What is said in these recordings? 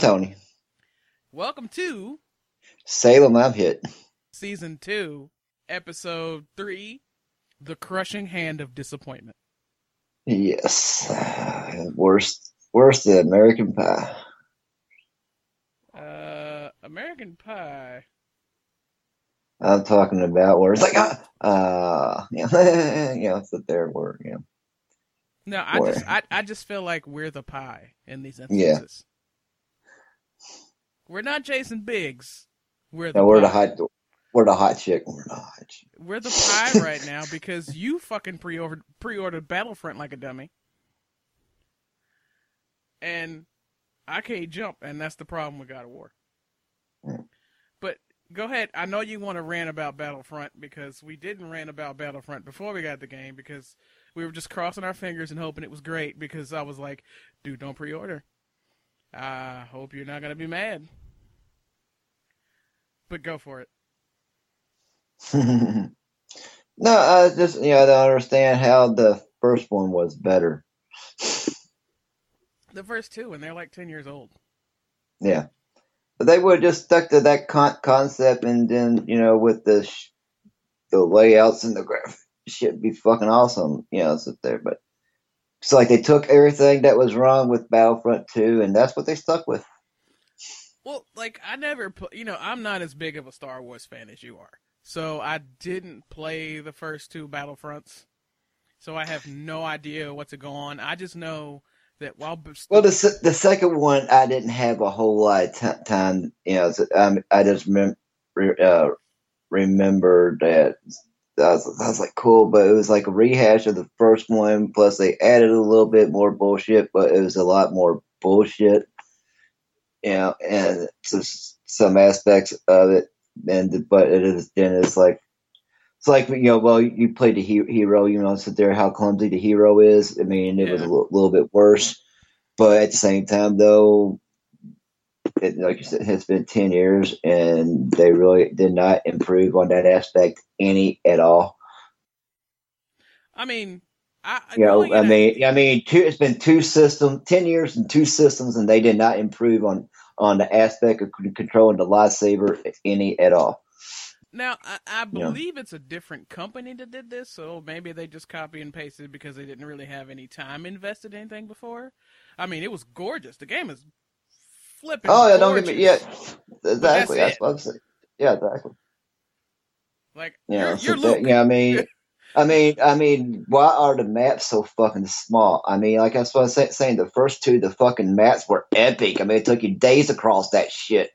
Tony. Welcome to Salem, I'm hit. season two, episode three, The Crushing Hand of Disappointment. Yes. Worst, worst than American Pie. Uh, American Pie. I'm talking about where it's like, ah, uh, yeah, know, it's the third word, yeah. No, I just I, I just feel like we're the pie in these Yeah. We're not Jason Biggs. We're the No, we're the hot, we're the hot chick. We're the hot chick. We're the pie right now because you fucking pre-ordered pre-ordered Battlefront like a dummy, and I can't jump, and that's the problem with God of War. Mm. But go ahead. I know you want to rant about Battlefront because we didn't rant about Battlefront before we got the game because we were just crossing our fingers and hoping it was great because I was like, dude, don't pre-order. I hope you're not gonna be mad. But go for it. no, I just, you know, I don't understand how the first one was better. The first two, and they're like ten years old. Yeah. But they would have just stuck to that con- concept and then, you know, with the, sh- the layouts and the graph, shit be fucking awesome, you know, sit there. But it's like they took everything that was wrong with Battlefront 2 and that's what they stuck with. Well, like I never, pl- you know, I'm not as big of a Star Wars fan as you are, so I didn't play the first two Battlefronts, so I have no idea what's going on. I just know that while Well, the the second one, I didn't have a whole lot of t- time. You know, so, um, I just remem- re- uh, remember that I was, I was like, cool, but it was like a rehash of the first one. Plus, they added a little bit more bullshit, but it was a lot more bullshit. You know, and some aspects of it, and but it is then it's like. It's like you know, well, you played the he- hero. You know, sit there how clumsy the hero is. I mean, it was a little, little bit worse, but at the same time, though, it, like you said, it's been ten years, and they really did not improve on that aspect any at all. I mean, I You know, I mean, I mean, two, it's been two systems, ten years and two systems, and they did not improve on on the aspect of c- controlling the lightsaber any at all. now I, I Yeah. believe it's a different company that did this, so maybe they just copy and pasted because they didn't really have any time invested in anything before. I mean, it was gorgeous. The game is flipping. Oh yeah, don't get me. Yeah, exactly. that's That's, what I'm saying. Yeah, exactly. Like Yeah, you're, so you're that- yeah. I mean, I mean, I mean, why are the maps so fucking small? I mean, like I was supposed to say, saying, the first two, the fucking maps were epic. I mean, it took you days across that shit.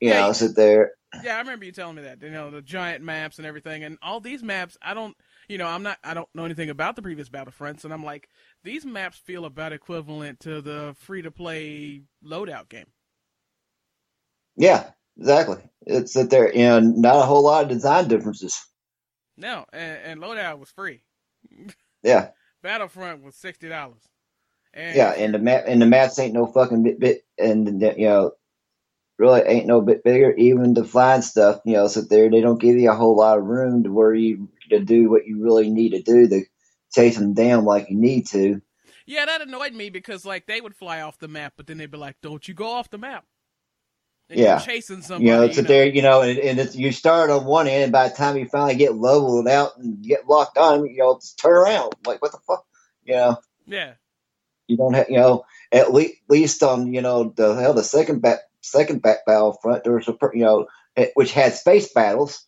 You Yeah, know, sit there. Yeah, I remember you telling me that. You know, the giant maps and everything, and all these maps. I don't, you know, I'm not. I don't know anything about the previous Battlefronts, and I'm like, these maps feel about equivalent to the free to play loadout game. Yeah, exactly. It's that there, you know, not a whole lot of design differences. No, and, and loadout was free. Yeah, Battlefront was sixty dollars. And yeah, and the map and the maps ain't no fucking bit, bit and the- you know, really ain't no bit bigger. Even the flying stuff, you know, so there. They don't give you a whole lot of room to where you to do what you really need to do to chase them down like you need to. yeah, that annoyed me because like they would fly off the map, but then they'd be like, "Don't you go off the map." And Yeah. chasing somebody. You know, you sit know. there, you know, and, and it's, you start on one end, and by the time you finally get leveled out and get locked on, you know, just turn around. Like, what the fuck? You know, Yeah, you don't have, you know, at least, least on, you know, the hell, the second back, second back battlefront, there was a, per- you know, it- which had space battles,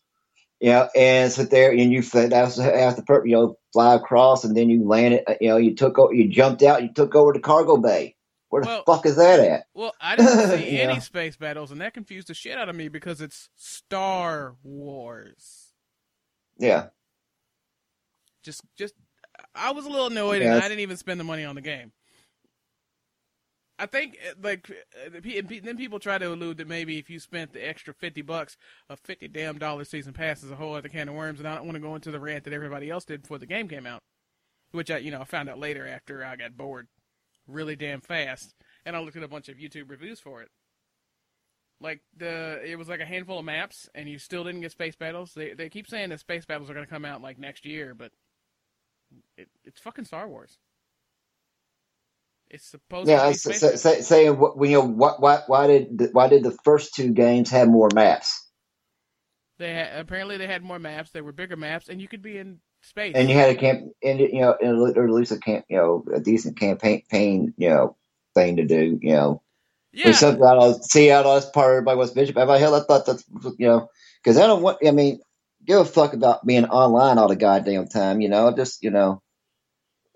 you know, and sit there and you have to, per- you know, fly across and then you landed, uh, you know, you took, you jumped out, you took over the cargo bay. Where the fuck is that at? Well, I didn't see Yeah. any space battles, and that confused the shit out of me because it's Star Wars. Yeah. Just, just, I was a little annoyed, and I didn't even spend the money on the game. I think, uh, like, uh, the pe- and then people try to allude that maybe if you spent the extra fifty bucks, a fifty damn dollar season pass is a whole other can of worms, and I don't want to go into the rant that everybody else did before the game came out, which I, you know, I found out later after I got bored, really damn fast, and I looked at a bunch of YouTube reviews for it. Like the, it was like a handful of maps, and you still didn't get space battles. They they keep saying that space battles are going to come out like next year, but it, it's fucking Star Wars. It's supposed to Yeah, be s- spaced. s- say, saying what you know, what, why, why did the, why did the first two games have more maps? They had, apparently they had more maps. They were bigger maps, and you could be in space. And you had a camp, and you know, or at least a camp, you know, a decent campaign, pain, you know, thing to do, you know. yeah, There's something uh, I don't see out that's part everybody wants about. Hell, I thought that's you know, because I don't want. I mean, give a fuck about being online all the goddamn time. You know, just you know.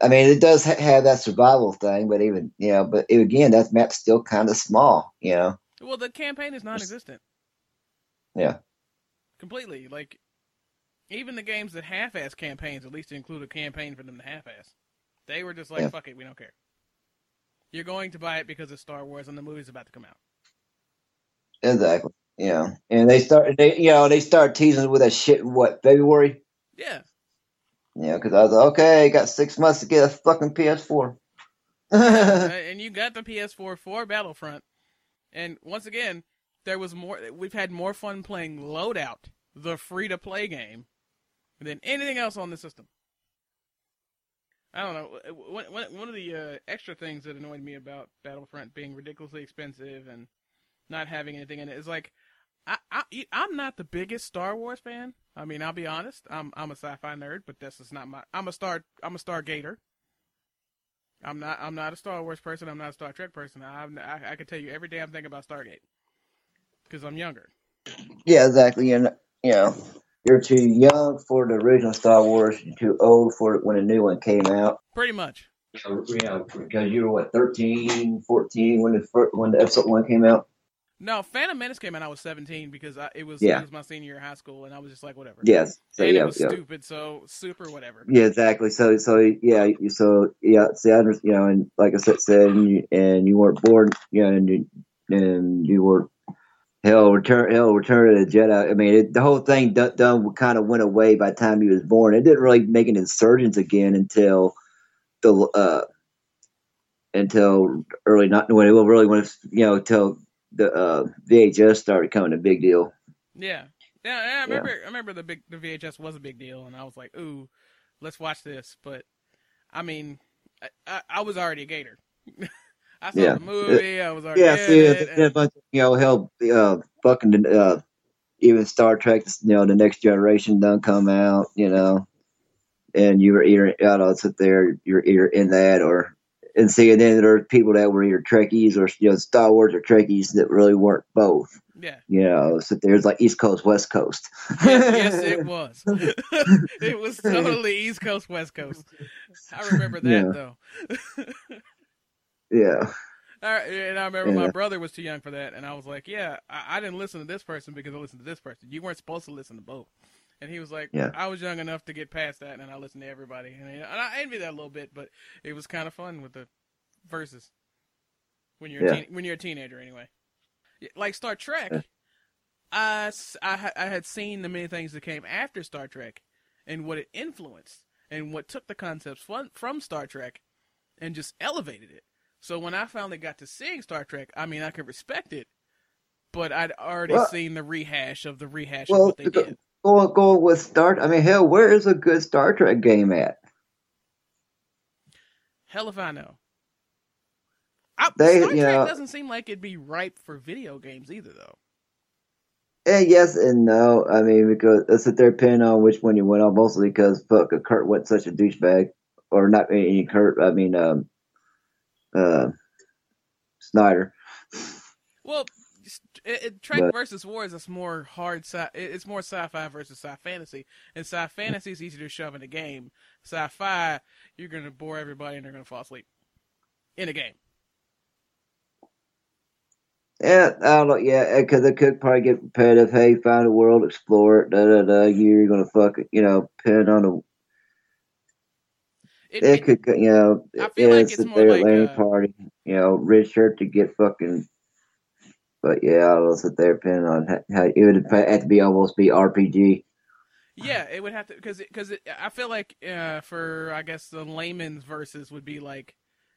I mean, it does ha- have that survival thing, but even you know, but again, that map's still kind of small. You know. well, the campaign is non-existent. Yeah. completely. Like even the games that half-ass campaigns at least include a campaign for them to half-ass. They were just like, Yeah. "Fuck it, we don't care." You're going to buy it because it's Star Wars and the movie's about to come out. Exactly. Yeah, and they start. They you know they start teasing with that shit. in What February? Yeah, Yeah, because I was like, okay, got six months to get a fucking PS4. Uh, and you got the PS4 for Battlefront. And once again, there was more. We've had more fun playing Loadout, the free-to-play game, than anything else on the system. I don't know. One, one of the uh, extra things that annoyed me about Battlefront being ridiculously expensive and not having anything in it is like, I, I I'm not the biggest Star Wars fan. I mean, I'll be honest. I'm I'm a sci-fi nerd, but this is not my. I'm a star. I'm a Stargater. I'm not. I'm not a Star Wars person. I'm not a Star Trek person. I'm, I I can tell you every damn thing about Stargate because I'm younger. yeah, exactly. And you know, you're too young for the original Star Wars. You're too old for it when a new one came out. Pretty much. You know, you know, because you were what 13, 14 when the first, when the episode one came out. No, Phantom Menace came out. I was 17 because I, it was Yeah. it was my senior year of high school, and I was just like, whatever. Yes. So and yeah, it was yeah. stupid, so super whatever. Yeah, exactly. So, so yeah, so yeah, see, I under, you know, and like I said, said and you, and you weren't born, you know, and you, and you were hell, return, hell, return of the Jedi. I mean, it, the whole thing done, done kind of went away by the time he was born. It didn't really make an insurgence again until the uh until early not when it really when it's, you know until the uh VHS started becoming a big deal. Yeah, yeah. yeah I remember. I remember the big the VHS was a big deal, and I was like, ooh, let's watch this. But I mean, I, I, I was already a Gator. I saw Yeah. the movie. I was already Yeah, see, it, it's- a and- bunch of, you know, hell, uh, fucking, uh, even Star Trek, you know, the next generation done come out, you know, and you were either, I don't know, sit there, you're either in that or, and see, and then there are people that were either Trekkies or, you know, Star Wars or Trekkies that really weren't both, yeah. you know, so there's like East Coast, West Coast. yes, yes, it was. it was totally East Coast, West Coast. I remember that Yeah. though. yeah. And I remember my brother was too young for that, and I was like, "Yeah, I, I didn't listen to this person because I listened to this person. You weren't supposed to listen to both." And he was like, Yeah. "I was young enough to get past that, and I listened to everybody." And, and I envy that a little bit, but it was kind of fun with the verses when you're Yeah. a teen, when you're a teenager, anyway. Like Star Trek, Yeah. I, I I had seen the many things that came after Star Trek, and what it influenced, and what took the concepts from, from Star Trek, and just elevated it. So when I finally got to seeing Star Trek, I mean, I could respect it, but I'd already Well- seen the rehash of the rehash Well, of what they the- did. Going, go with Star, I mean, hell, where is a good Star Trek game at? Hell if I know. I, They- Star you Trek know- doesn't seem like it'd be ripe for video games either, though. And yes and no. I mean, because I sit there pinning on which one you went on, mostly because fuck, Kurt went such a douchebag, or not any Kurt. I mean, um, uh, Snyder. Well, it, it, Trek But- versus War is a more hard sci. It's more sci-fi versus sci-fantasy, and sci-fantasy is easier to shove in a game. Sci-fi, you're gonna bore everybody and they're gonna fall asleep in a game. Yeah, I don't know. Yeah, because it could probably get repetitive. Hey, find a world, explore it. Da da da. You're gonna fuck it. You know, pin on a. It, It could, you know, I feel like it's sit more like, landing uh, party. You know, red shirt to get fucking. But yeah, I'll sit there pinning on how, how it would have to be almost be RPG. Yeah, it would have to because because I feel like uh, for I guess the layman's verses would be like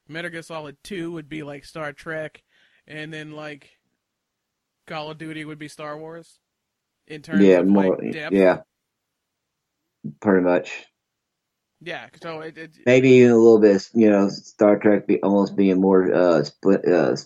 Metal Gear Solid Two would be like Star Trek, and then like Call of Duty would be Star Wars in terms Yeah, of more. like depth. Yeah, pretty much. Yeah, so it, it maybe even a little bit. You know, Star Trek be almost being more uh, split, uh,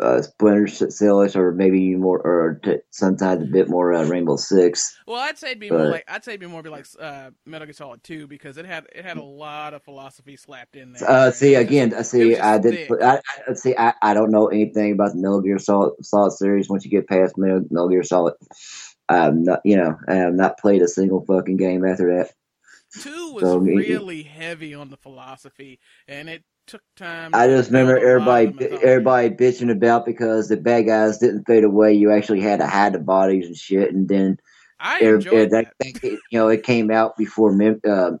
uh, Splinter Cellish, or maybe more, or t- sometimes a bit more uh, Rainbow Six. Well, I'd say it'd be But- more like I'd say it'd be more be like uh, Metal Gear Solid Two because it had it had a lot of philosophy slapped in there. Uh, see again. just- see. I did. I, I see. I, I don't know anything about the Metal Gear Solid, Solid series. Once you get past Metal, Metal Gear Solid, I'm not. You know, I have not played a single fucking game after that. Two was So, it- really heavy on the philosophy, and it took time. I just remember build a lot everybody of the mythology. everybody bitching about because the bad guys didn't fade away. You actually had to hide the bodies and shit, and then I er- enjoyed er, that. that, you know it came out before mem- uh,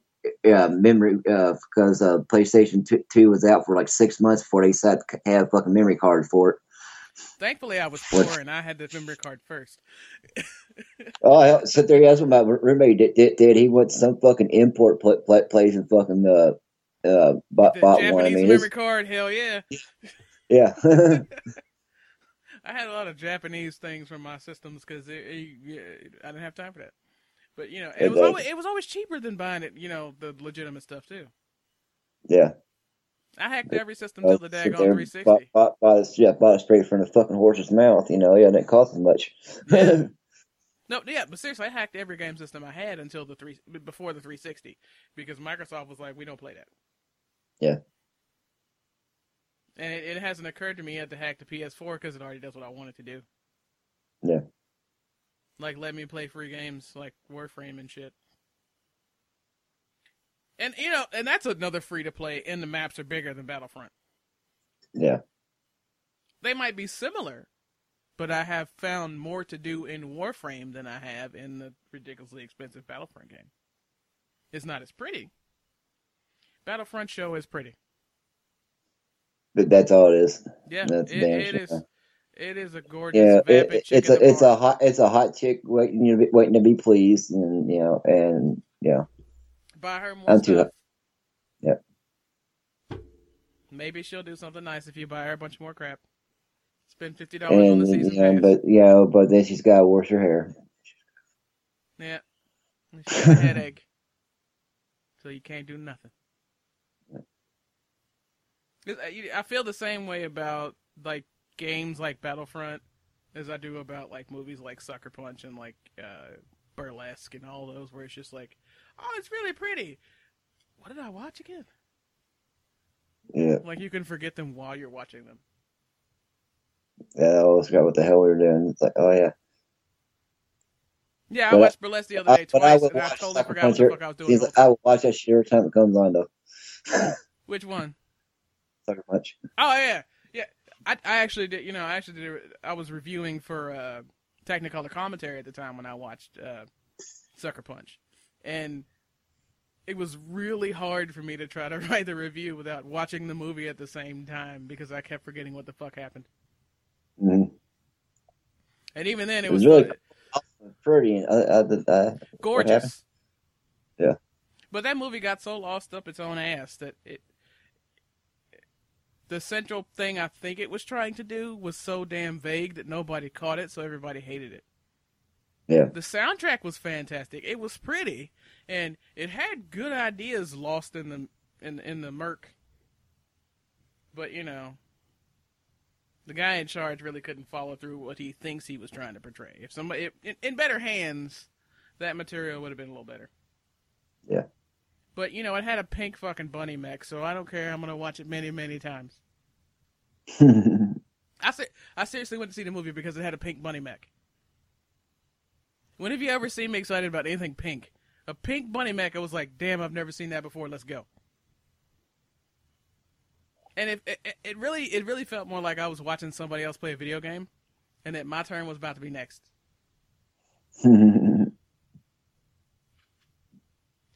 uh, memory uh, because uh, PlayStation 2, 2 was out for like six months before they decided to have fucking memory card for it. Thankfully, I was poor and I had the memory card first. Oh, I sit there. That's what my roommate did. did, did. He went to some fucking import pl- pl- place and fucking uh, uh, bought, bought Japanese one. I mean, memory card, hell yeah! yeah. I had a lot of Japanese things from my systems because I didn't have time for that. But you know, and it was always it was always cheaper than buying it. You know, the legitimate stuff too. yeah. I hacked every system till the daggone there, 360. Bought, bought, bought, it, yeah, bought it straight from the fucking horse's mouth. You know, yeah, and it cost much. Yeah. No, yeah, but seriously, I hacked every game system I had until the three before the 360 because Microsoft was like, we don't play that. Yeah. And it, it hasn't occurred to me yet to hack the PS4 because it already does what I want it to do. Yeah. Like let me play free games like Warframe and shit. And you know, and that's another free to play, and the maps are bigger than Battlefront. yeah. They might be similar, but I have found more to do in Warframe than I have in the ridiculously expensive Battlefront game. It's not as pretty. Battlefront show is pretty. But that's all it is. Yeah, That's it, it is. It is a gorgeous, Yeah, it, it's a it's a hot it's a hot chick waiting waiting to be pleased, and you know, and yeah, Buy her more too- stuff. yeah. Maybe she'll do something nice if you buy her a bunch more crap. Spend fifty dollars on the season pass. but know, but then she's got to wash her hair. Yeah. And She got a headache. So you can't do nothing. I I feel the same way about like games like Battlefront as I do about like movies like Sucker Punch and like uh, Burlesque and all those where it's just like, oh, it's really pretty. What did I watch again? Yeah, Like you can forget them while you're watching them. yeah, I always forgot what the hell we were doing. It's like, oh yeah, Yeah, I But I- watched Burlesque the other day I twice, would and I totally forgot what the fuck I was doing. He's like, I will watch that shit every time it comes on though. Which one? Sucker Punch. Oh yeah, yeah. I I actually did. You know, I actually did. I was reviewing for uh, Technicolor commentary at the time when I watched uh, Sucker Punch, and it was really hard for me to try to write the review without watching the movie at the same time because I kept forgetting what the fuck happened. hmm And even then, it, It was, was really Pretty and uh, uh, uh, gorgeous. Yeah. But that movie got so lost up its own ass that it. The central thing I think it was trying to do was so damn vague that nobody caught it, so everybody hated it. Yeah. The soundtrack was fantastic. It was pretty, and it had good ideas lost in the in in the murk. But you know, the guy in charge really couldn't follow through what he thinks he was trying to portray. If somebody in, in better hands, that material would have been a little better. Yeah. But you know, it had a pink fucking bunny mech, so I don't care. I'm gonna watch it many, many times. I se- I seriously went to see the movie because it had a pink bunny mech. When have you ever seen me excited about anything pink? A pink bunny mech, I was like, damn, I've never seen that before. Let's go. And it, it it really it really felt more like I was watching somebody else play a video game, and that my turn was about to be next.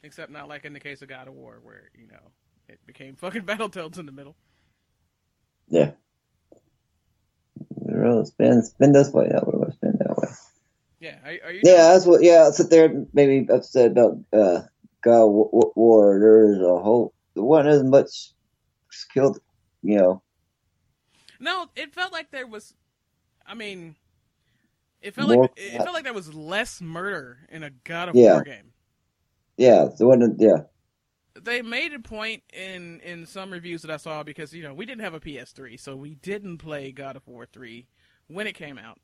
Except not like in the case of God of War, where you know it became fucking Battletoads in the middle. yeah. It's been it's been this way. That way. It's been that way. Yeah, are, are you? Yeah, that's what. Yeah, I'll sit there and maybe upset about uh, God of Wa- War. There's a whole. There wasn't as much skilled, you know. No, it felt like there was. I mean, it felt More like it felt like there was less murder in a God of Yeah. War game. Yeah, there wasn't. Yeah, they made a point in in some reviews that I saw because you know we didn't have a PS3, so we didn't play God of War three when it came out,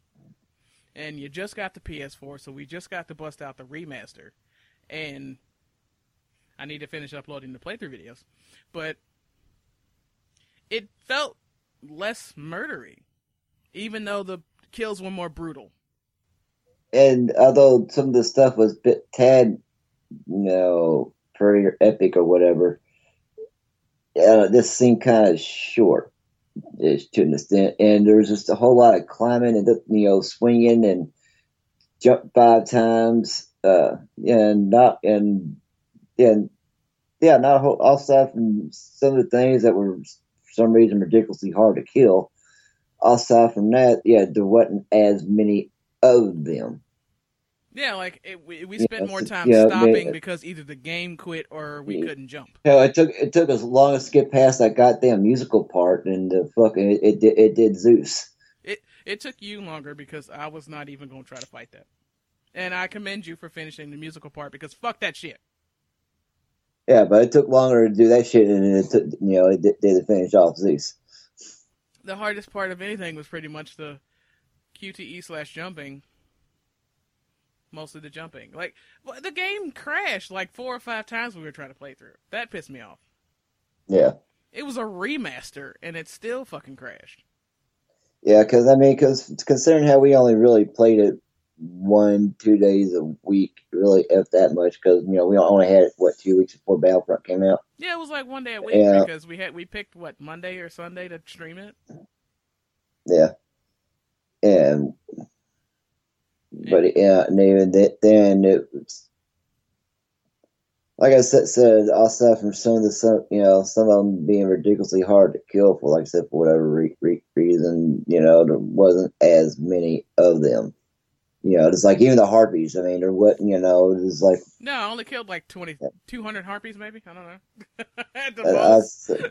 and you just got the PS4, so we just got to bust out the remaster, and I need to finish uploading the playthrough videos, but it felt less murdery, even though the kills were more brutal. And although some of the stuff was bit tad, you know, pretty epic or whatever, uh, this seemed kind of short to an extent. And there was just a whole lot of climbing and you know swinging and jump five times, uh, and not and and yeah, not whole all stuff and some of the things that were for some reason ridiculously hard to kill. Aside from that, yeah, there wasn't as many of them. Yeah, like it, we, we spent more time yeah, stopping because either the game quit or we Yeah. couldn't jump. Hell, it took it took us long to get past that goddamn musical part, and the fucking it, it did it did Zeus. It it took you longer because I was not even going to try to fight that. And I commend you for finishing the musical part because fuck that shit. Yeah, but it took longer to do that shit, and it took you know it did, did to finish off Zeus. The hardest part of anything was pretty much the QTE slash jumping. Mostly the jumping. Like the game crashed like four or five times we were trying to play through. That pissed me off. Yeah, It was a remaster and it still fucking crashed. yeah, because I mean, because considering how we only really played it one two days a week, really if that much, because you know we only had it what two weeks before Battlefront came out. Yeah, it was like one day a week Yeah. because we had we picked what Monday or Sunday to stream it. Yeah, and but yeah, and even th- then it was like I said, said also from some of the some you know some of them being ridiculously hard to kill for like I said for whatever re- re- reason you know there wasn't as many of them. You know, it's like even the harpies. I mean, there wasn't. You know, it was like No, I only killed like 20, 200 harpies maybe. I don't know. Uh, At the I- I most. s-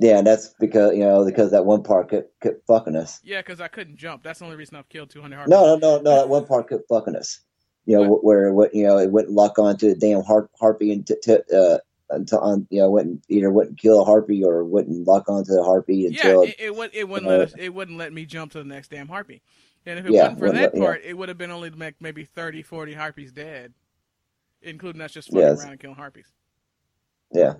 yeah, and that's because you know because that one part kept, kept fucking us. Yeah, because I couldn't jump. That's the only reason I've killed 200 harpies. No, no, no, no. That one part kept fucking us. You know, What? where what you know it wouldn't lock onto the damn harp, harpy and t- t- uh, until on you know wouldn't either wouldn't kill a harpy or wouldn't lock onto the harpy Yeah, it, it would it wouldn't let us, it wouldn't let me jump to the next damn harpy. And if it Yeah, wasn't for that let- yeah. part, it would have been only like maybe 30, 40 harpies dead, including us just fucking Yes. around and killing harpies. yeah,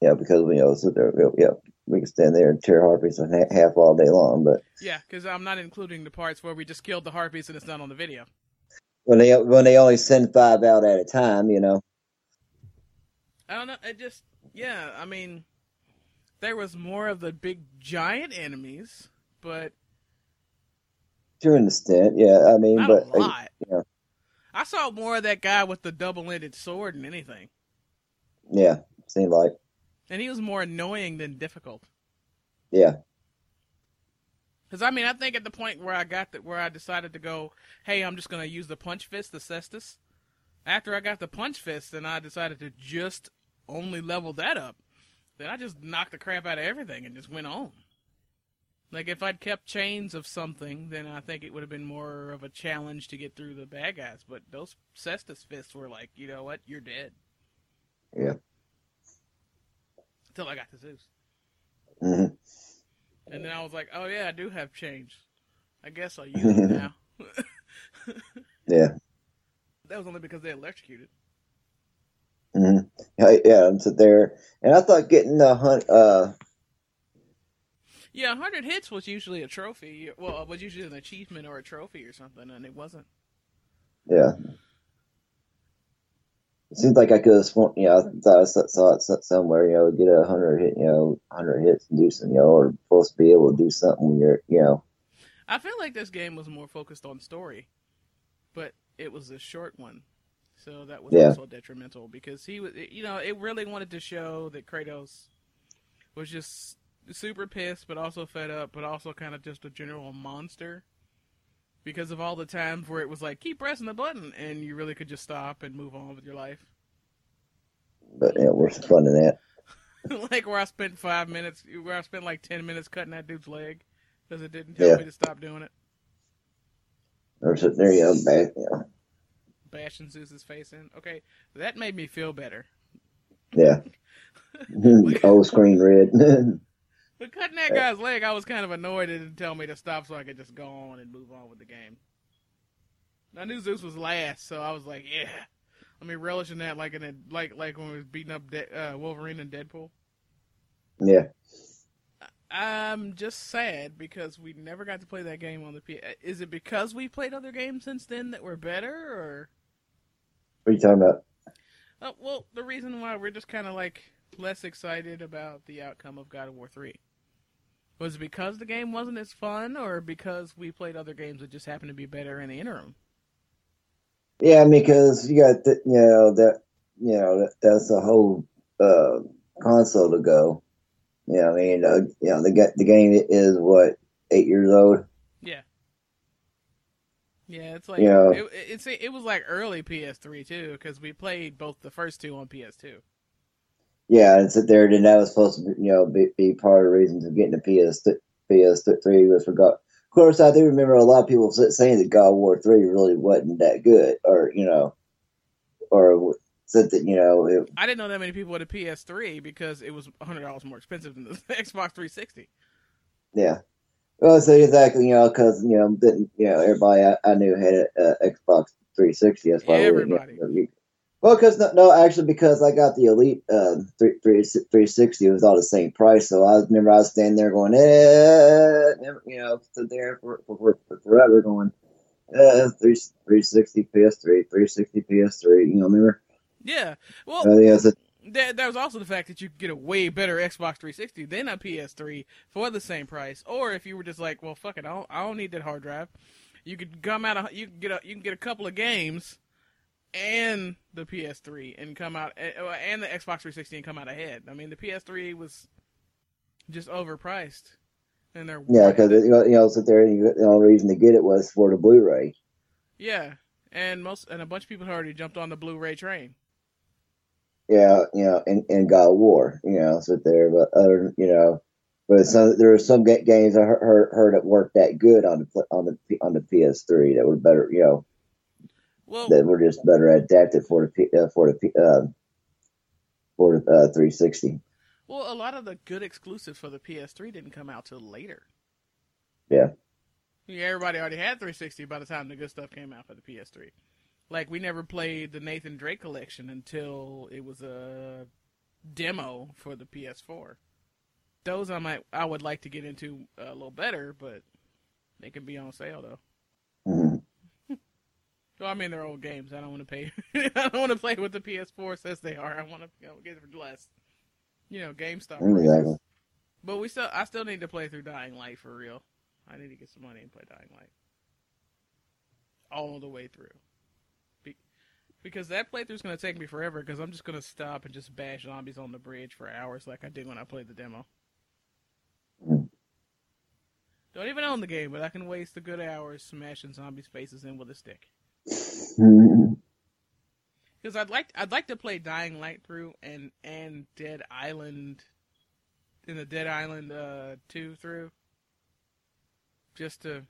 yeah because we know so there, yeah we can stand there and tear harpies in half all day long, but Yeah, because I'm not including the parts where we just killed the harpies and it's not on the video. when they when they only send five out at a time, you know, I don't know. It just yeah. I mean, there was more of the big giant enemies, but to an extent, yeah. I mean, not but a lot. yeah. I saw more of that guy with the double-ended sword than anything, yeah, seemed like and he was more annoying than difficult. yeah, Because I mean, I think at the point where I got that, where I decided to go, hey, I'm just gonna use the punch fist, the cestus. After I got the punch fist, and I decided to just only level that up. Then I just knocked the crap out of everything and just went on. Like if I'd kept chains of something, then I think it would have been more of a challenge to get through the bad guys. But those cestus fists were like, you know what, you're dead. yeah. Until I got to Zeus, hmm and then I was like, oh yeah, I do have chains. I guess I'll use them now. Yeah. That was only because they electrocuted. hmm Yeah, yeah, and sit there, and I thought getting the hunt, uh, Yeah, 100 hits was usually a trophy. Well, it was usually an achievement or a trophy or something, and it wasn't. yeah. It seems like I could have sworn, you know, I thought I saw it somewhere, you know, get a hundred hit, you know, hundred hits and do some, you know, or supposed to be able to do something when you're, you know, I feel like this game was more focused on story, but it was a short one. So that was Yeah. also detrimental because he was, you know, it really wanted to show that Kratos was just super pissed, but also fed up, but also kind of just a general monster because of all the times where it was like, keep pressing the button, and you really could just stop and move on with your life. but you know, we're fun in that. like where I spent five minutes, where I spent like ten minutes cutting that dude's leg because it didn't tell Yeah. me to stop doing it. Or sitting there, you know, back, you bashing Zeus's face in. Okay, that made me feel better. Yeah. Old screen red. But cutting that guy's leg, I was kind of annoyed it didn't tell me to stop so I could just go on and move on with the game. I knew Zeus was last, so I was like, yeah. I mean, relishing that like in a, like like when we was beating up De- uh, Wolverine and Deadpool. Yeah. I'm just sad because we never got to play that game on the P. Is it because we played other games since then that were better, or? What are you talking about? Uh, well, the reason why we're just kind of like less excited about the outcome of God of War Three was it because the game wasn't as fun, or because we played other games that just happened to be better in the interim. Yeah, because you got the, you know that you know that, that's a whole uh, console to go. You know, I mean, uh, you know the the game is what eight years old. Yeah. Yeah, it's like You know- it, it's it was like early PS3 too because we played both the first two on PS2. Yeah, and sit there, and that was supposed to, you know, be, be part of the reasons of getting the PS PS three was forgot. Of course, I do remember a lot of people saying that God War three really wasn't that good, or you know, or said that you know, it, I didn't know that many people had a PS3 because it was hundred dollars more expensive than the Xbox 360. yeah. Well, so exactly, you know, because you know, didn't you know, everybody I, I knew had a, a Xbox three sixty. That's why we- Everybody. you know, you- well, because no, no, actually, because I got the Elite uh, three, three, 360, it was all the same price. So I remember I was standing there going, eh, never, you know, stood there for, for, for forever going, uh, 3, 360 PS3, 360 PS3. You know, remember? Yeah, well, Uh, yeah, so, there, there was also the fact that you could get a way better Xbox 360 than a PS3 for the same price. Or if you were just like, well, fuck it, I don't, I don't need that hard drive. You could come out, of, you can get a, you can get a couple of games and the PS3 and come out, uh, and the Xbox 360 and come out ahead. I mean, the PS3 was just overpriced, and they're yeah, because you know, you know, sit there, and the only reason to get it was for the Blu-ray. yeah, and most and a bunch of people had already jumped on the Blu-ray train. Yeah, you know, and, and God of War, you know, sit there, but other, you know, but some there were some games I heard, heard heard that weren't that good on the on the on the PS3 that were better, you know, Well, that were just better adapted for the uh, for the uh, for the uh, 360. well, a lot of the good exclusives for the PS3 didn't come out till later. Yeah. Yeah, everybody already had 360 by the time the good stuff came out for the PS3. Like we never played the Nathan Drake collection until it was a demo for the PS4. Those I might I would like to get into a little better, but they can be on sale though. Well, I mean they're old games. I don't want to pay. I don't want to play what the PS4 says they are. I want to you know, get for less. You know, GameStop. Exactly. But we still, I still need to play through Dying Light for real. I need to get some money and play Dying Light all the way through. Be- because that playthrough's gonna take me forever. Because I'm just gonna stop and just bash zombies on the bridge for hours, like I did when I played the demo. Mm. Don't even own the game, but I can waste a good hours smashing zombies' faces in with a stick. Mhm. Because I'd like I'd like to play Dying Light through and and Dead Island in the Dead Island uh, two through, just to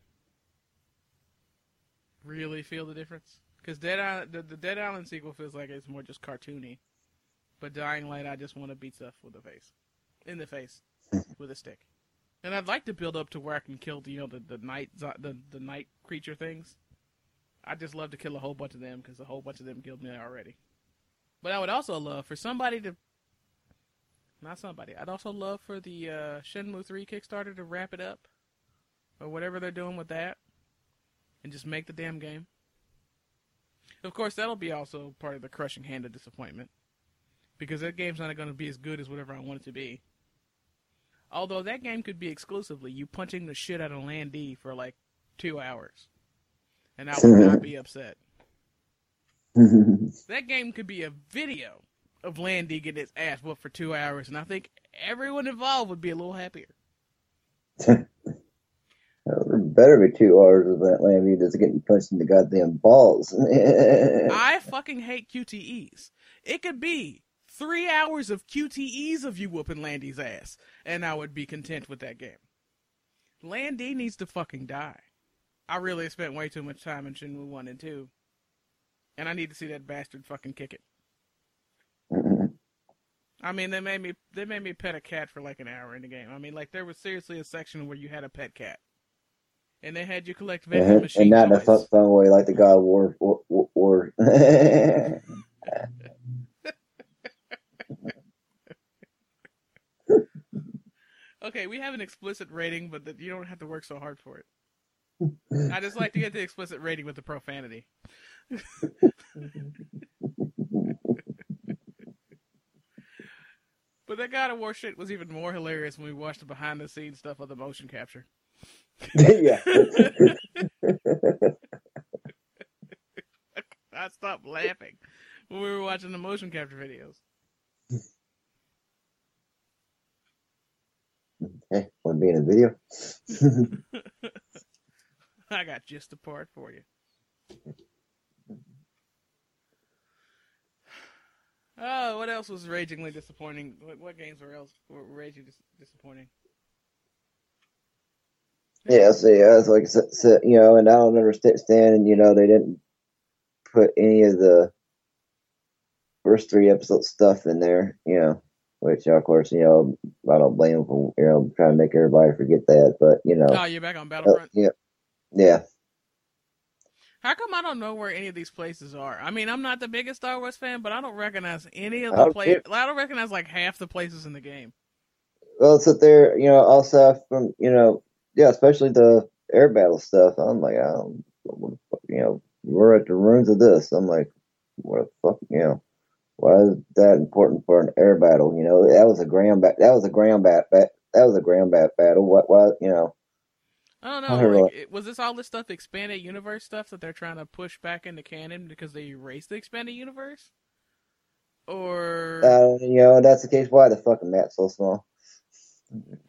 really feel the difference. Because Dead Island, the, the Dead Island sequel feels like it's more just cartoony, but Dying Light I just want to beat stuff with the face, in the face, with a stick. And I'd like to build up to where I can kill you know the the night the the night creature things. I'd just love to kill a whole bunch of them because a whole bunch of them killed me already. But I would also love for somebody to, not somebody. I'd also love for the uh, Shenmue Three Kickstarter to wrap it up, or whatever they're doing with that, and just make the damn game. Of course, that'll be also part of the crushing hand of disappointment, because that game's not going to be as good as whatever I want it to be. Although that game could be exclusively you punching the shit out of Lan Di for like two hours, and I would not be upset. That game could be a video of Lan Di getting his ass whooped for two hours, and I think everyone involved would be a little happier. Uh, better be two hours of that Lamb just getting punched in the goddamn balls. I fucking hate QTEs. It could be three hours of QTEs of you whooping Lan Di's ass, and I would be content with that game. Lan Di needs to fucking die. I really spent way too much time in Shenmue 1 and 2. and I need to see that bastard fucking kick it. Mhm. I mean, they made me they made me pet a cat for like an hour in the game. I mean, like there was seriously a section where you had a pet cat, and they had you collect vending machine and not in a toys. fun, way like the God of War. War, war, war. Okay, we have an explicit rating, but that you don't have to work so hard for it. I just like to get the explicit rating with the profanity. But that God of War shit was even more hilarious when we watched the behind the scenes stuff of the motion capture. yeah. I stopped laughing when we were watching the motion capture videos. Hey, want to be in a video? I got just the part for you. Oh, what else was ragingly disappointing? What, what games were else were raging dis- disappointing? Yeah, so yeah, it's like so, so, you know, and I don't understand. And you know, they didn't put any of the first three episode stuff in there. You know, which of course, you know, I don't blame them for you know trying to make everybody forget that. But you know, Oh, you're back on uh, Battlefront. yeah, yeah. How come I don't know where any of these places are? I mean, I'm not the biggest Star Wars fan, but I don't recognize any of the places. I don't recognize like half the places in the game. Well, sit there, you know, all stuff from you know, yeah, especially the air battle stuff. I'm like, I don't, what the fuck, you know, we're at the ruins of this. I'm like, what the fuck, you know, why is that important for an air battle? You know, that was a ground bat. That was a ground bat. bat that was a ground bat battle. What? What? You know? I don't I know. heard Like, it, was this all this stuff expanded universe stuff that they're trying to push back into canon because they erased the expanded universe? Or Uh, you know, that's the case. Why the fucking map's so small?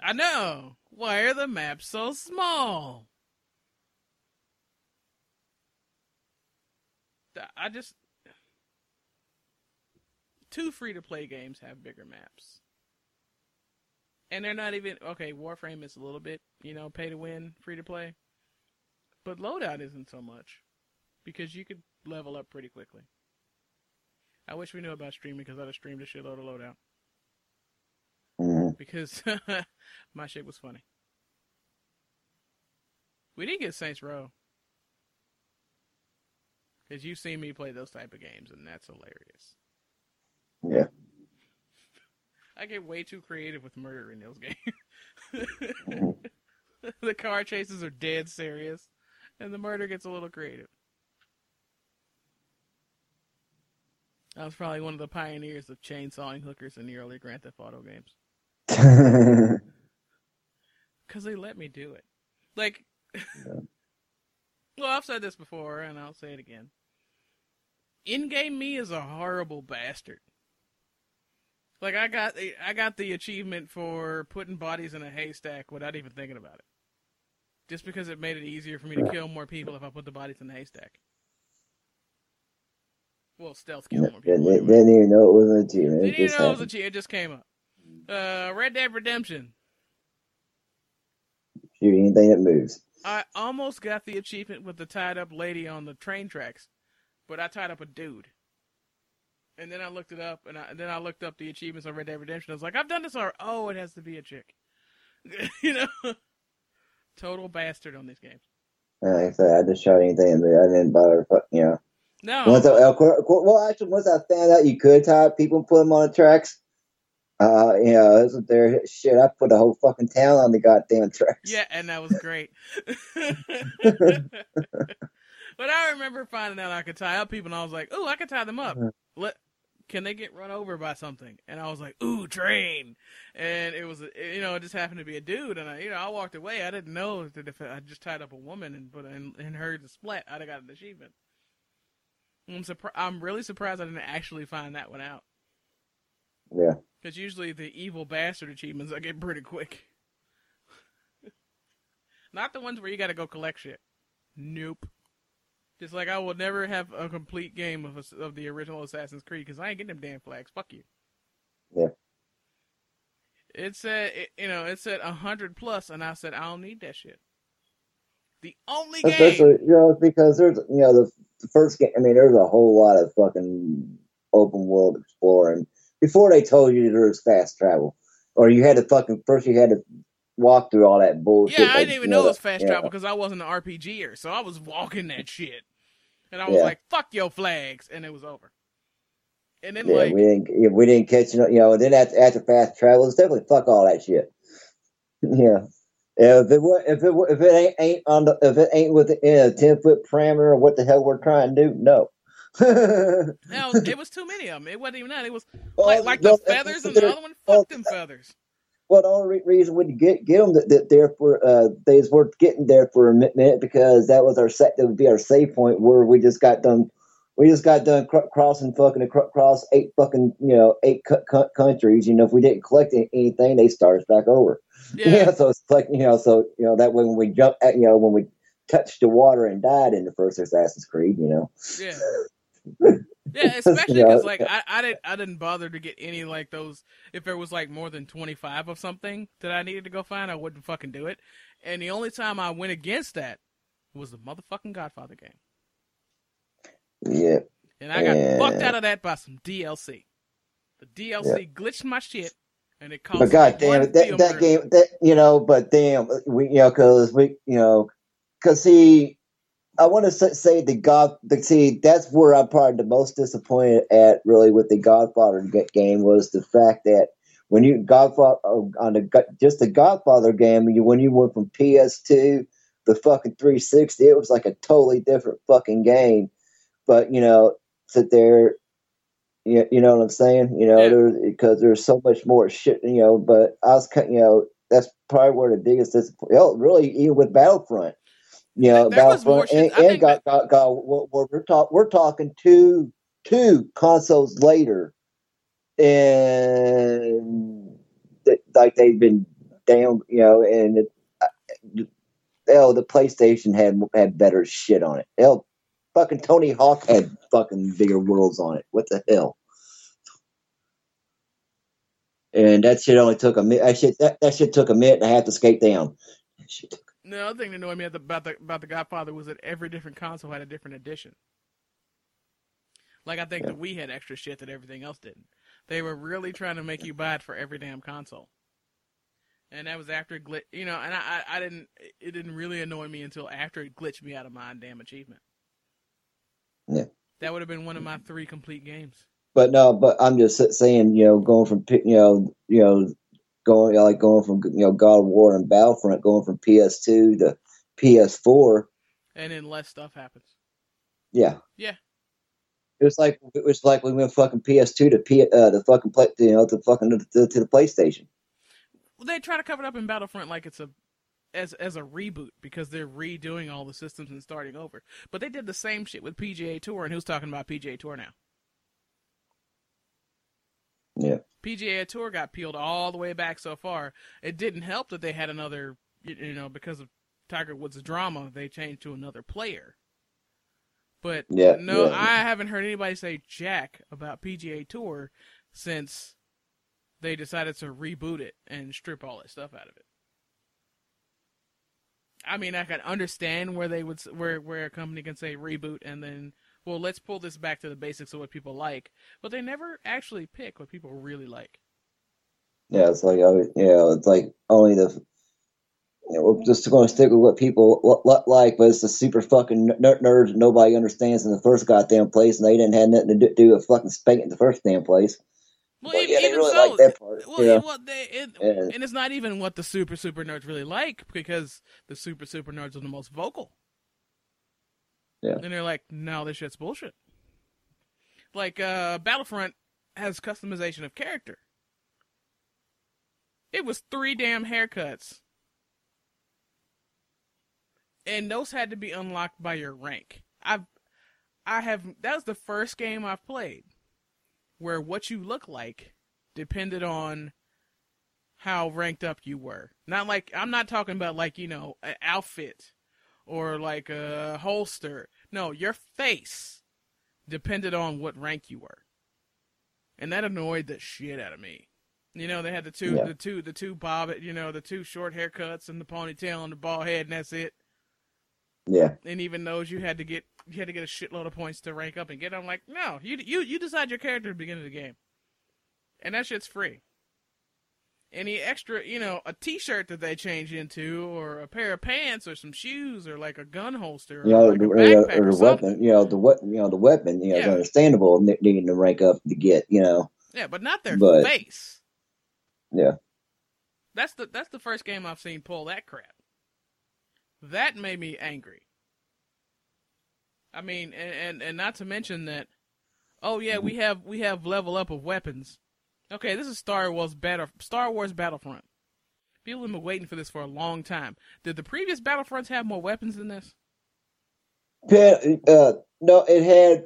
I know why are the maps so small? I just two free to play games have bigger maps. And they're not even okay, Warframe is a little bit, you know, pay to win, free to play. But loadout isn't so much. Because you could level up pretty quickly. I wish we knew about streaming because I'd have streamed a shitload of loadout. Mhm. Because my shit was funny. We didn't get Saints Row. Because you've seen me play those type of games, and that's hilarious. Yeah. I get way too creative with murder in those games. the car chases are dead serious, and the murder gets a little creative. I was probably one of the pioneers of chainsawing hookers in the early Grand Theft Auto games. Because they let me do it. Like, well, I've said this before, and I'll say it again. In game me is a horrible bastard. Like I got the I got the achievement for putting bodies in a haystack without even thinking about it. Just because it made it easier for me to kill more people if I put the bodies in the haystack. Well, stealth kill more people. didn't, didn't even know it was an achievement. Didn't even know it was a happened. cheat. It just came up. Uh, Red Dead Redemption. Shoot anything that moves. I almost got the achievement with the tied up lady on the train tracks, but I tied up a dude. And then I looked it up, and, I, and then I looked up the achievements on Red Dead Redemption. I was like, I've done this already. Oh, it has to be a chick. you know, total bastard on these games. Uh, Like I said, I just shot anything moved. I didn't bother. You know. No, Once I, well, actually, once I found out you could tie people and put them on the tracks, uh, you know, it was there. Shit, I put a whole fucking town on the goddamn tracks. yeah, and that was great. but I remember finding out I could tie up people, and I was like, "Ooh, I could tie them up. Let can they get run over by something?" And I was like, "Ooh, train!" And it was, you know, it just happened to be a dude, and I, you know, I walked away. I didn't know that if I just tied up a woman and put in, and heard the splat, I'd have got an achievement. I'm surprised. I'm really surprised I didn't actually find that one out. Yeah. Because usually the evil bastard achievements I get pretty quick. Not the ones where you got to go collect shit. Nope. Just like I will never have a complete game of of the original Assassin's Creed because I ain't getting them damn flags. Fuck you. Yeah. It said, it, you know, it said a hundred plus, and I said I don't need that shit. The only game. Especially, you know, because there's, you know, the the first game. I mean, there's a whole lot of fucking open world exploring before they told you there was fast travel, or you had to fucking first you had to walk through all that bullshit. Yeah, I didn't even know, know it was fast travel because I wasn't an RPGer, so I was walking that shit, and I was yeah. like, "Fuck your flags," and it was over. And then yeah, like we didn't we didn't catch you know and then after, after fast travel it's definitely fuck all that shit. yeah. If it if it if it ain't, ain't on the if it ain't within a ten foot parameter of what the hell we're trying to do, no. no, it was too many of them. It wasn't even that. It was like, like the feathers and the other one. Fuck them feathers. Well, the only reason we get get them that, that there for uh, they were getting there for a minute because that was our set. That would be our save point where we just got done we just got done cr- crossing fucking across eight fucking you know eight cu- cu- countries. You know, if we didn't collect anything, they start us back over. Yeah. yeah. So it's like you know, so you know that way when we jump, at, you know, when we touched the water and died in the first Assassin's Creed, you know. Yeah. Yeah, especially because like I, I didn't I didn't bother to get any like those. If there was like more than twenty five of something that I needed to go find, I wouldn't fucking do it. And the only time I went against that was the motherfucking Godfather game. Yeah. And I got and... fucked out of that by some DLC. The DLC yeah. glitched my shit, and it cost. But god damn it, that, that game, that you know, but damn, we you know, because we you know, because see, I want to say the God, the see, that's where I'm probably the most disappointed at really with the Godfather game was the fact that when you Godfather oh, on the just the Godfather game, when you when you went from PS2 the fucking 360, it was like a totally different fucking game but you know, sit there. You, you know what I'm saying? You know, yeah. there's because there's so much more shit. You know, but I was, you know, that's probably where the biggest disappointment. Oh, really, even with Battlefront, you know, Battlefront and, and got, got, got, we're, we're, talk, we're talking two two consoles later, and like they've been down, you know, and it, hell, the PlayStation had had better shit on it. Hell, fucking Tony Hawk had fucking bigger worlds on it. What the hell? And that shit only took a minute. That shit, that, that shit took a minute and a half to skate down. The other thing that annoyed me about the about the Godfather was that every different console had a different edition. Like I think yeah. the Wii had extra shit that everything else didn't. They were really trying to make you buy it for every damn console. And that was after it glitch, you know. And I, I, I didn't. It didn't really annoy me until after it glitched me out of my damn achievement. Yeah. That would have been one of my three complete games. But no, but I'm just saying, you know, going from you know, you know, going like going from you know God of War and Battlefront, going from PS2 to PS4, and then less stuff happens. Yeah. Yeah. It was like it was like we went fucking PS2 to P uh, the fucking play, you know, to fucking to, to the PlayStation. Well, they try to cover it up in Battlefront like it's a as as a reboot because they're redoing all the systems and starting over. But they did the same shit with PGA Tour, and who's talking about PGA Tour now? Yeah. PGA Tour got peeled all the way back so far. It didn't help that they had another, you know, because of Tiger Woods' drama, they changed to another player. But yeah, no, yeah. I haven't heard anybody say jack about PGA Tour since they decided to reboot it and strip all that stuff out of it. I mean, I can understand where they would where where a company can say reboot and then well, let's pull this back to the basics of what people like, but they never actually pick what people really like. Yeah, it's like uh, yeah, it's like only the you know, we're just going to stick with what people like, but it's the super fucking nerds nobody understands in the first goddamn place, and they didn't have nothing to do with fucking spanking in the first damn place. Well, but, even, yeah, really so, like part, well, yeah. well they, it, and, and it's not even what the super super nerds really like because the super super nerds are the most vocal. Yeah, and they're like, "No, this shit's bullshit." Like uh, Battlefront has customization of character. It was three damn haircuts, and those had to be unlocked by your rank. I've, I have. That was the first game I've played where what you look like depended on how ranked up you were. Not like I'm not talking about like, you know, an outfit or like a holster. No, your face depended on what rank you were. And that annoyed the shit out of me. You know, they had the two yeah. the two the two bob you know, the two short haircuts and the ponytail and the bald head and that's it. Yeah. And even those you had to get you had to get a shitload of points to rank up and get. I'm like, no, you you you decide your character at the beginning of the game, and that shit's free. Any extra, you know, a T-shirt that they change into, or a pair of pants, or some shoes, or like a gun holster, or You know, like the, a or, or or weapon, you know, the what, you know, the weapon, you know, Yeah. it's understandable needing to rank up to get, you know, Yeah, but not their But- face. Yeah. That's the that's the first game I've seen pull that crap. That made me angry. I mean, and and, and not to mention that. Oh yeah, we mm-hmm. have we have level up of weapons. Okay, this is Star Wars battle Star Wars Battlefront. People have been waiting for this for a long time. Did the previous Battlefronts have more weapons than this? Uh, no, it had.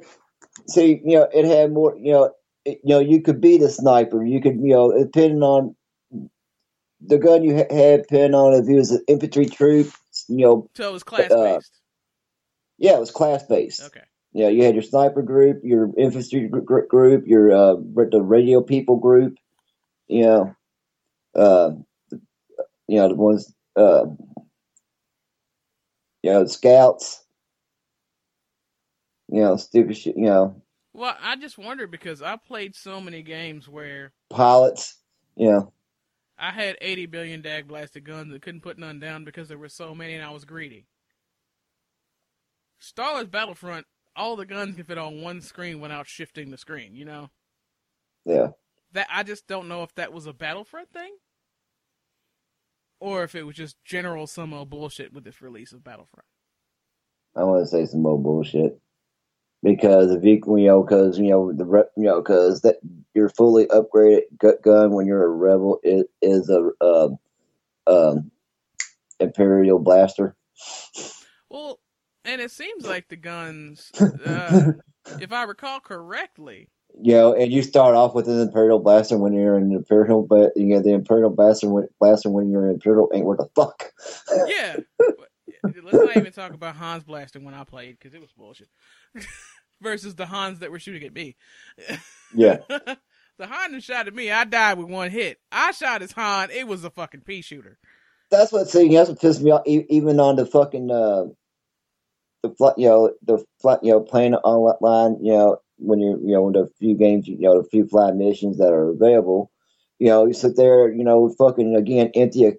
See, you know, it had more. You know, it, you know, you could be the sniper. You could, you know, depending on the gun you ha- had, depending on if you was an infantry troop. You know, So it was class based. yeah, it was class based. okay. Yeah, you had your sniper group, your infantry gr- gr- group, your uh, the radio people group. You know, uh, you know the ones. Uh, you know, the scouts. You know, stupid shit. You know, Well, I just wondered because I played so many games where pilots. You know, I had 80 billion dag blasted guns and couldn't put none down because there were so many and I was greedy. Star Wars Battlefront, all the guns can fit on one screen without shifting the screen, you know? yeah. That I just don't know if that was a Battlefront thing or if it was just general some old bullshit with this release of Battlefront. I want to say some more bullshit because if you, you know, because you know the you know because that your fully upgraded gu- gun when you're a rebel is is a um, um, imperial blaster. Well, and it seems like the guns, uh, if I recall correctly, you know, and you start off with an imperial blaster when you're an imperial, but you know the imperial blaster when blaster when you're an imperial ain't worth a fuck. Yeah. Let's not even talk about Hans blasting when I played because it was bullshit. Versus the Hans that were shooting at me. Yeah. the Han that shot at me, I died with one hit. I shot his Han, it was a fucking pea shooter. That's what see. That's what pissed me off. e- Even on the fucking uh, the flat, you know, the flat, you know, playing online, you know, when you you know, the few games, you know, the few flat missions that are available, you know, you sit there, you know, fucking again, empty a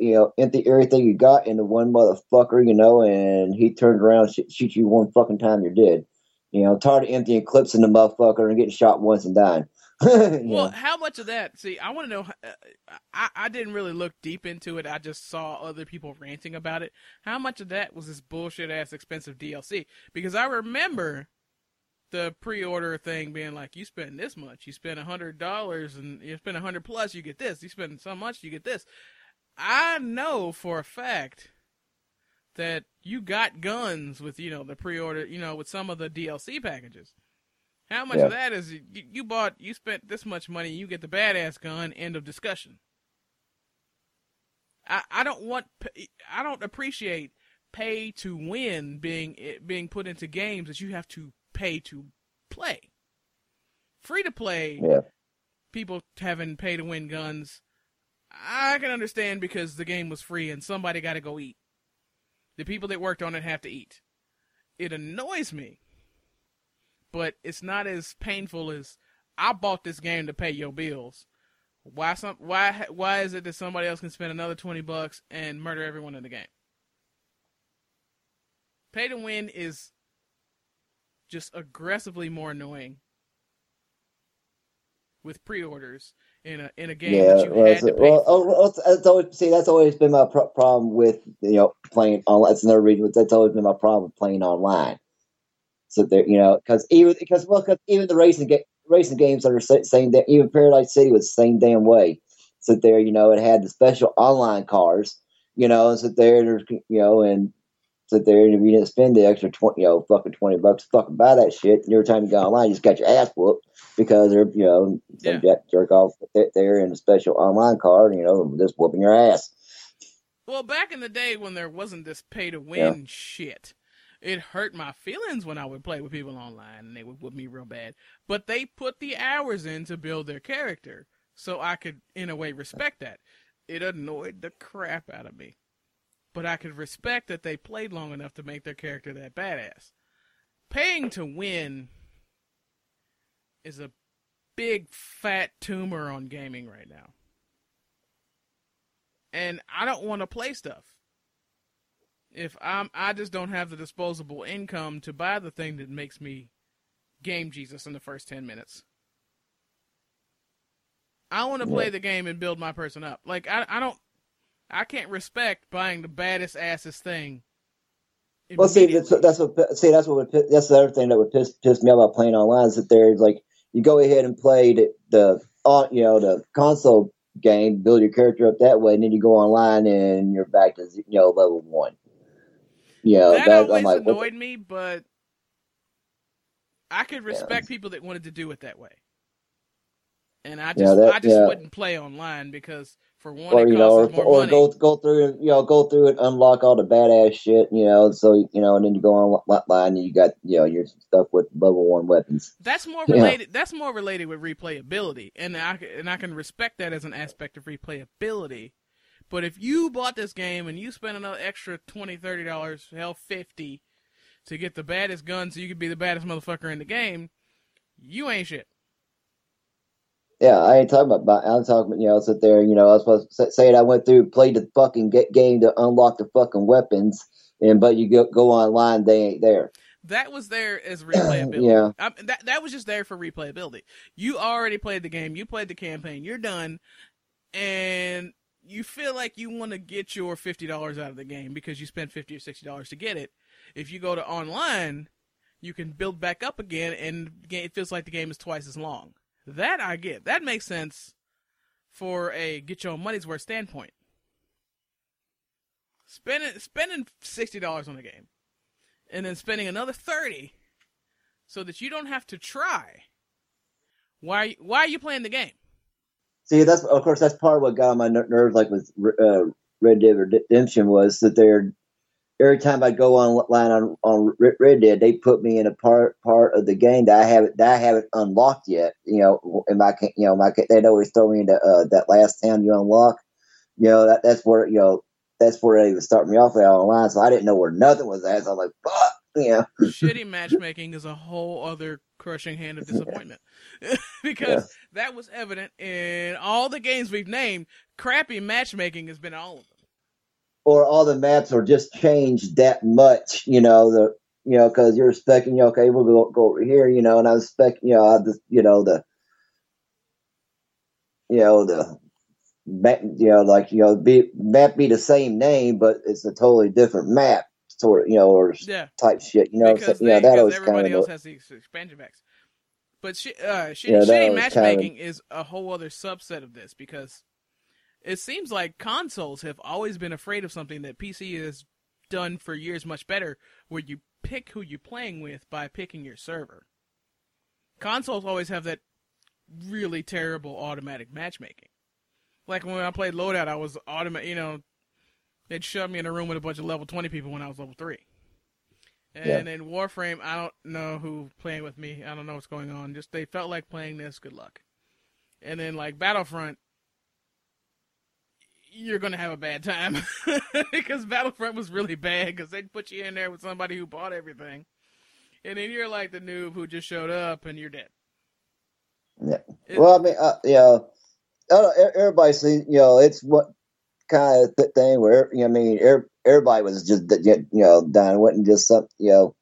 you know, empty everything you got into one motherfucker, you know, and he turns around, sh- shoot you one fucking time, you're dead. You know, tired of emptying clips in the motherfucker and getting shot once and dying. Well, how much of that? See, I want to know. Uh, I I didn't really look deep into it. I just saw other people ranting about it. How much of that was this bullshit ass expensive DLC? Because I remember the pre-order thing being like, you spend this much, you spend a hundred dollars, and you spend a hundred plus, you get this. You spend so much, you get this. I know for a fact that you got guns with you know the pre-order, you know, with some of the DLC packages. How much Yeah. of that is you, you bought? You spent this much money, you get the badass gun. End of discussion. I I don't want I don't appreciate pay to win being eh, being put into games that you have to pay to play. Free to play, Yeah. people having pay to win guns. I can understand because the game was free and somebody got to go eat. The people that worked on it have to eat. It annoys me, but it's not as painful as I bought this game to pay your bills. Why some why why is it that somebody else can spend another 20 bucks and murder everyone in the game? Pay to win is just aggressively more annoying with pre-orders in a in a game Yeah, that you well, had to pay well, oh, oh, that's always see that's always been my pro- problem with you know playing online. That's another reason. That's always been my problem with playing online. So there, you know, because even because well, 'cause even the racing ga- racing games are the same that even Paradise City was the same damn way. So there, you know, it had the special online cars, you know, and sit there, there's you know, and sit there, and if you didn't spend the extra twenty, you know, fucking twenty bucks, to fucking buy that shit. And every time you go online, you just got your ass whooped because they're, you know, some Yeah. jack jerk off sit there in a special online card, you know, just whooping your ass. Well, back in the day when there wasn't this pay to win shit, it hurt my feelings when I would play with people online and they would whoop me real bad. But they put the hours in to build their character, so I could, in a way, respect that. It annoyed the crap out of me. but I could respect that they played long enough to make their character that badass. Paying to win is a big fat tumor on gaming right now. And I don't want to play stuff. If I'm I just don't have the disposable income to buy the thing that makes me game Jesus in the first 10 minutes. I want to play the game and build my person up. Like I I don't I can't respect buying the baddest asses thing. Well, see, that's, that's what see that's what would, that's the other thing that would piss, piss me off about playing online is that there's like you go ahead and play the, the uh, you know the console game, build your character up that way, and then you go online and you're back to you know level one. Know, that that, always I'm like, annoyed me, but I could respect people that wanted to do it that way. And I just, Yeah, that- I just yeah. wouldn't play online because for one, or it you know, or, more or money. go go through and you know go through and unlock all the badass shit. You know, so you know, and then you go online and you got you know you're stuck with level one weapons. That's more Yeah. related. That's more related with replayability, and I and I can respect that as an aspect of replayability. But if you bought this game and you spent another extra twenty, thirty dollars, hell, fifty, to get the baddest gun, so you could be the baddest motherfucker in the game, you ain't shit. Yeah, I ain't talking about. I'm talking, about you know, I sit there, you know, I was supposed to say- say it. I went through, played the fucking get game to unlock the fucking weapons, and but you go go online, they ain't there. That was there as replayability. Yeah. I, that that was just there for replayability. You already played the game. You played the campaign. You're done, and you feel like you want to get your fifty dollars out of the game because you spent fifty or sixty dollars to get it. If you go to online, you can build back up again, and it feels like the game is twice as long. That I get. That makes sense for a get your money's worth standpoint. Spending spending sixty dollars on a game and then spending another 30 so that you don't have to try. Why why are you playing the game? See, that's of course that's part of what got on my ner- nerves, like with uh, Red Dead Redemption, was that they're every time I go online on on Red Dead, they put me in a part part of the game that I haven't that I haven't unlocked yet. You know, and my you know my they'd always throw me into uh, that last town you unlock. You know that that's where you know that's where they was starting me off online, so I didn't know where nothing was at. So I'm like, fuck, you know. Shitty matchmaking is a whole other crushing hand of disappointment. because that was evident in all the games we've named. Crappy matchmaking has been all of them. or all the maps are just changed that much, you know, the you know, because you're expecting, you know, okay, we'll go go over here, you know, and I was expecting, you know, I just, you know, the, you know, the, map, you know, like you know, be map be the same name, but it's a totally different map, sort of, you know, or Yeah. type shit, you know, because so, you know, they, that because always kind everybody else of, has these expansion packs. But shi uh, shitty, Yeah, that shitty matchmaking is a whole other subset of this because it seems like consoles have always been afraid of something that PC has done for years much better, where you pick who you're playing with by picking your server. Consoles always have that really terrible automatic matchmaking. Like when I played Loadout, I was automatic. You know, they'd shove me in a room with a bunch of level twenty people when I was level three. And in Warframe, I don't know who playing with me. I don't know what's going on. Just they felt like playing this. Good luck. And then like Battlefront, you're gonna have a bad time because Battlefront was really bad because they'd put you in there with somebody who bought everything, and then you're like the noob who just showed up and you're dead. Yeah. It- Well, I mean, uh, you know, I don't know, e- everybody you know, it's what kind of thing where, you know, I mean, er, everybody was just, you know, done. It wasn't just some, you know,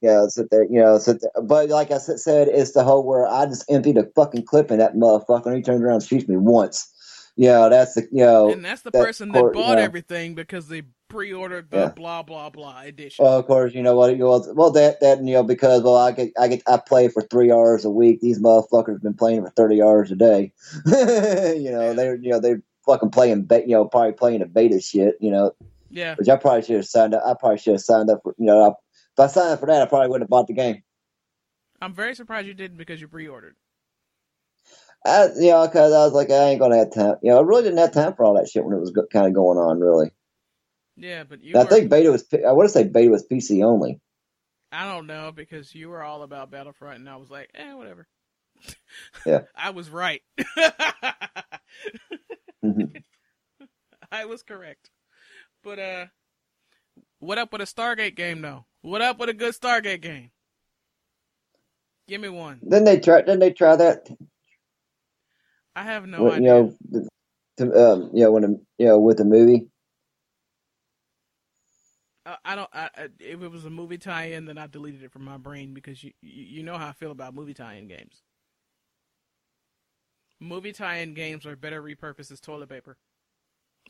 you know, sit there, you know, sit there. But like I said, it's the whole where I just emptied a fucking clip in that motherfucker and he turned around and shoots me once. You know, that's the, you know, and that's the that person that court, bought yeah. everything because they pre-ordered the Yeah. blah blah blah edition. Well, of course, you know what? You know, well, that that you know because well, I get I get I play for three hours a week. These motherfuckers been playing for thirty hours a day. you know, they're you know they're fucking playing, be- you know, probably playing a beta shit. You know, yeah, which I probably should have signed up. I probably should have signed up for. You know, I, if I signed up for that, I probably wouldn't have bought the game. I'm very surprised you didn't because you pre-ordered. I, you know, because I was like, I ain't gonna have time. You know, I really didn't have time for all that shit when it was go- kind of going on. Really, Yeah, but you I think beta was. I want to say beta was PC only. I don't know because you were all about Battlefront, and I was like, eh, whatever. Yeah. I was right. Mhm. I was correct. But uh, what up with a Stargate game though? What up with a good Stargate game? Give me one. Then they try. Then they try that. I have no idea. you know, to, um, you know, when a, you know with the movie. I, I don't. I, if it was a movie tie-in, then I deleted it from my brain because you you, you know how I feel about movie tie-in games. Movie tie-in games are better repurposed as toilet paper.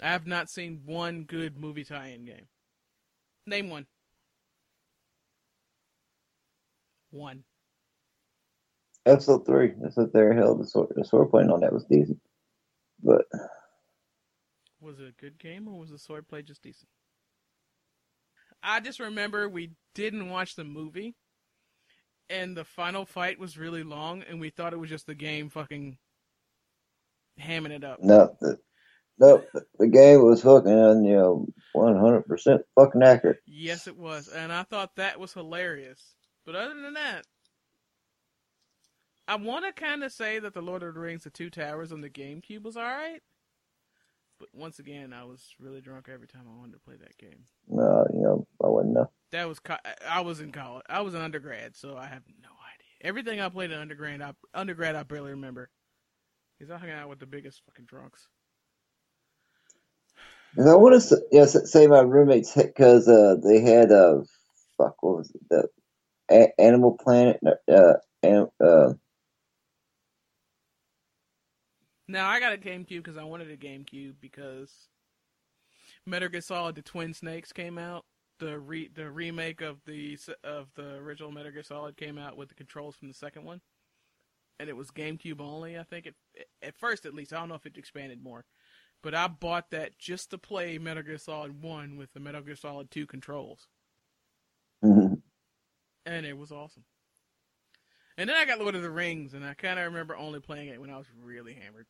I have not seen one good movie tie-in game. Name one. One. Episode three. That's what they're held. The sword, the sword playing on that was decent, but Was it a good game or was the swordplay just decent? I just remember we didn't watch the movie, and the final fight was really long, and we thought it was just the game fucking hamming it up. no, the, no, the, game was fucking uh, you know one hundred percent fucking accurate. Yes, it was, and I thought that was hilarious. But other than that, I want to kind of say that the Lord of the Rings: The Two Towers on the GameCube was all right. But once again, I was really drunk every time I wanted to play that game. No, you know I wouldn't know. That was co- I was in college. I was an undergrad, so I have no idea. Everything I played in undergrad, I, undergrad, I barely remember. Because I hung out with the biggest fucking drunks. 'Cause I want to you know, say my roommates because uh, they had uh, fuck what was it the a- Animal Planet uh, and, uh Now I got a GameCube because I wanted a GameCube because Metal Gear Solid: The Twin Snakes came out. The re the remake of the of the original Metal Gear Solid came out with the controls from the second one, and it was GameCube only. I think it at first at least. I don't know if it expanded more, but I bought that just to play Metal Gear Solid One with the Metal Gear Solid Two controls. Mm-hmm. and it was awesome. And then I got Lord of the Rings, and I kind of remember only playing it when I was really hammered.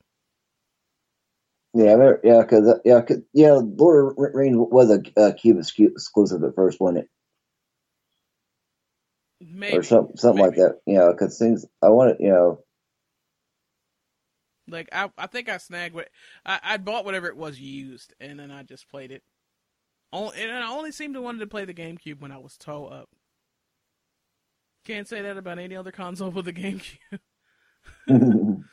yeah, yeah, because uh, yeah, 'cause, yeah, Lord of the Rings was a, a Cube exclusive at first, wasn't it, Maybe or something, something like that. You know, because things I wanted, you know, Like I, I think I snagged what I, I bought whatever it was used, and then I just played it. Only, and I only seemed to wanted to play the GameCube when I was toe up. Can't say that about any other console with a GameCube.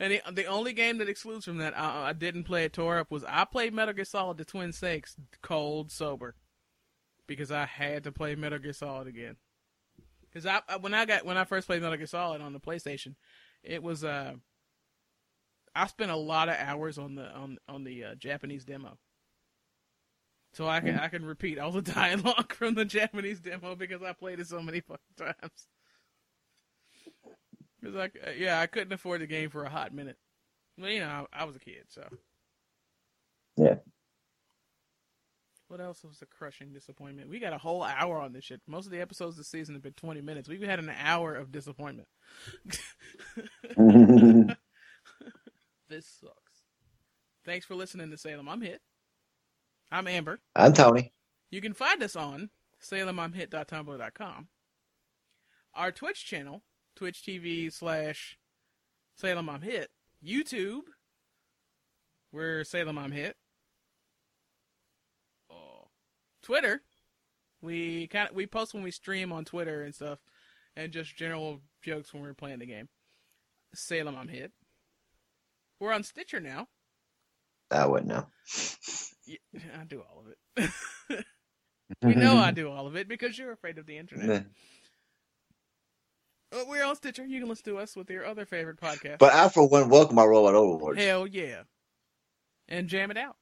And the, the only game that excludes from that I, I didn't play it tore up was I played Metal Gear Solid: The Twin Snakes cold sober because I had to play Metal Gear Solid again. Because I I- when I got when I first played Metal Gear Solid on the PlayStation, it was uh I spent a lot of hours on the on on the uh, Japanese demo. So I can I can repeat all the dialogue from the Japanese demo because I played it so many fucking times. Cause like yeah, I couldn't afford the game for a hot minute. Well, you know, I, I was a kid, so. Yeah. What else was a crushing disappointment? We got a whole hour on this shit. Most of the episodes this season have been 20 minutes. We've had an hour of disappointment. this sucks. Thanks for listening to Salem. I'm Hit. I'm Amber. I'm Tony. You can find us on salemimhit.tumblr.com. Our Twitch channel, Twitch TV slash Salem I'm Hit. YouTube, we're Salem I'm Hit. Oh. Twitter, we kind of we post when we stream on Twitter and stuff, and just general jokes when we're playing the game. Salem I'm Hit. We're on Stitcher now. I wouldn't know. Yeah, I do all of it. we know I do all of it because you're afraid of the internet. Uh, we're on Stitcher. You can listen to us with your other favorite podcast. But I, for one, welcome my robot overlords. Hell yeah. And jam it out.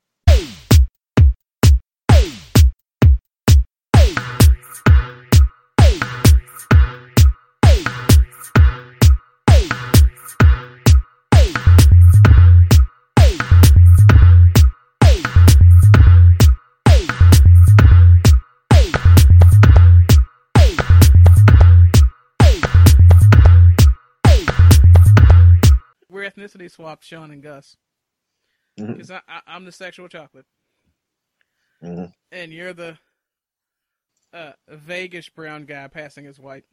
Ethnicity swapped, Sean and Gus. Because I, I, I'm the sexual chocolate. Mhm. And you're the uh, Vegas brown guy passing as white.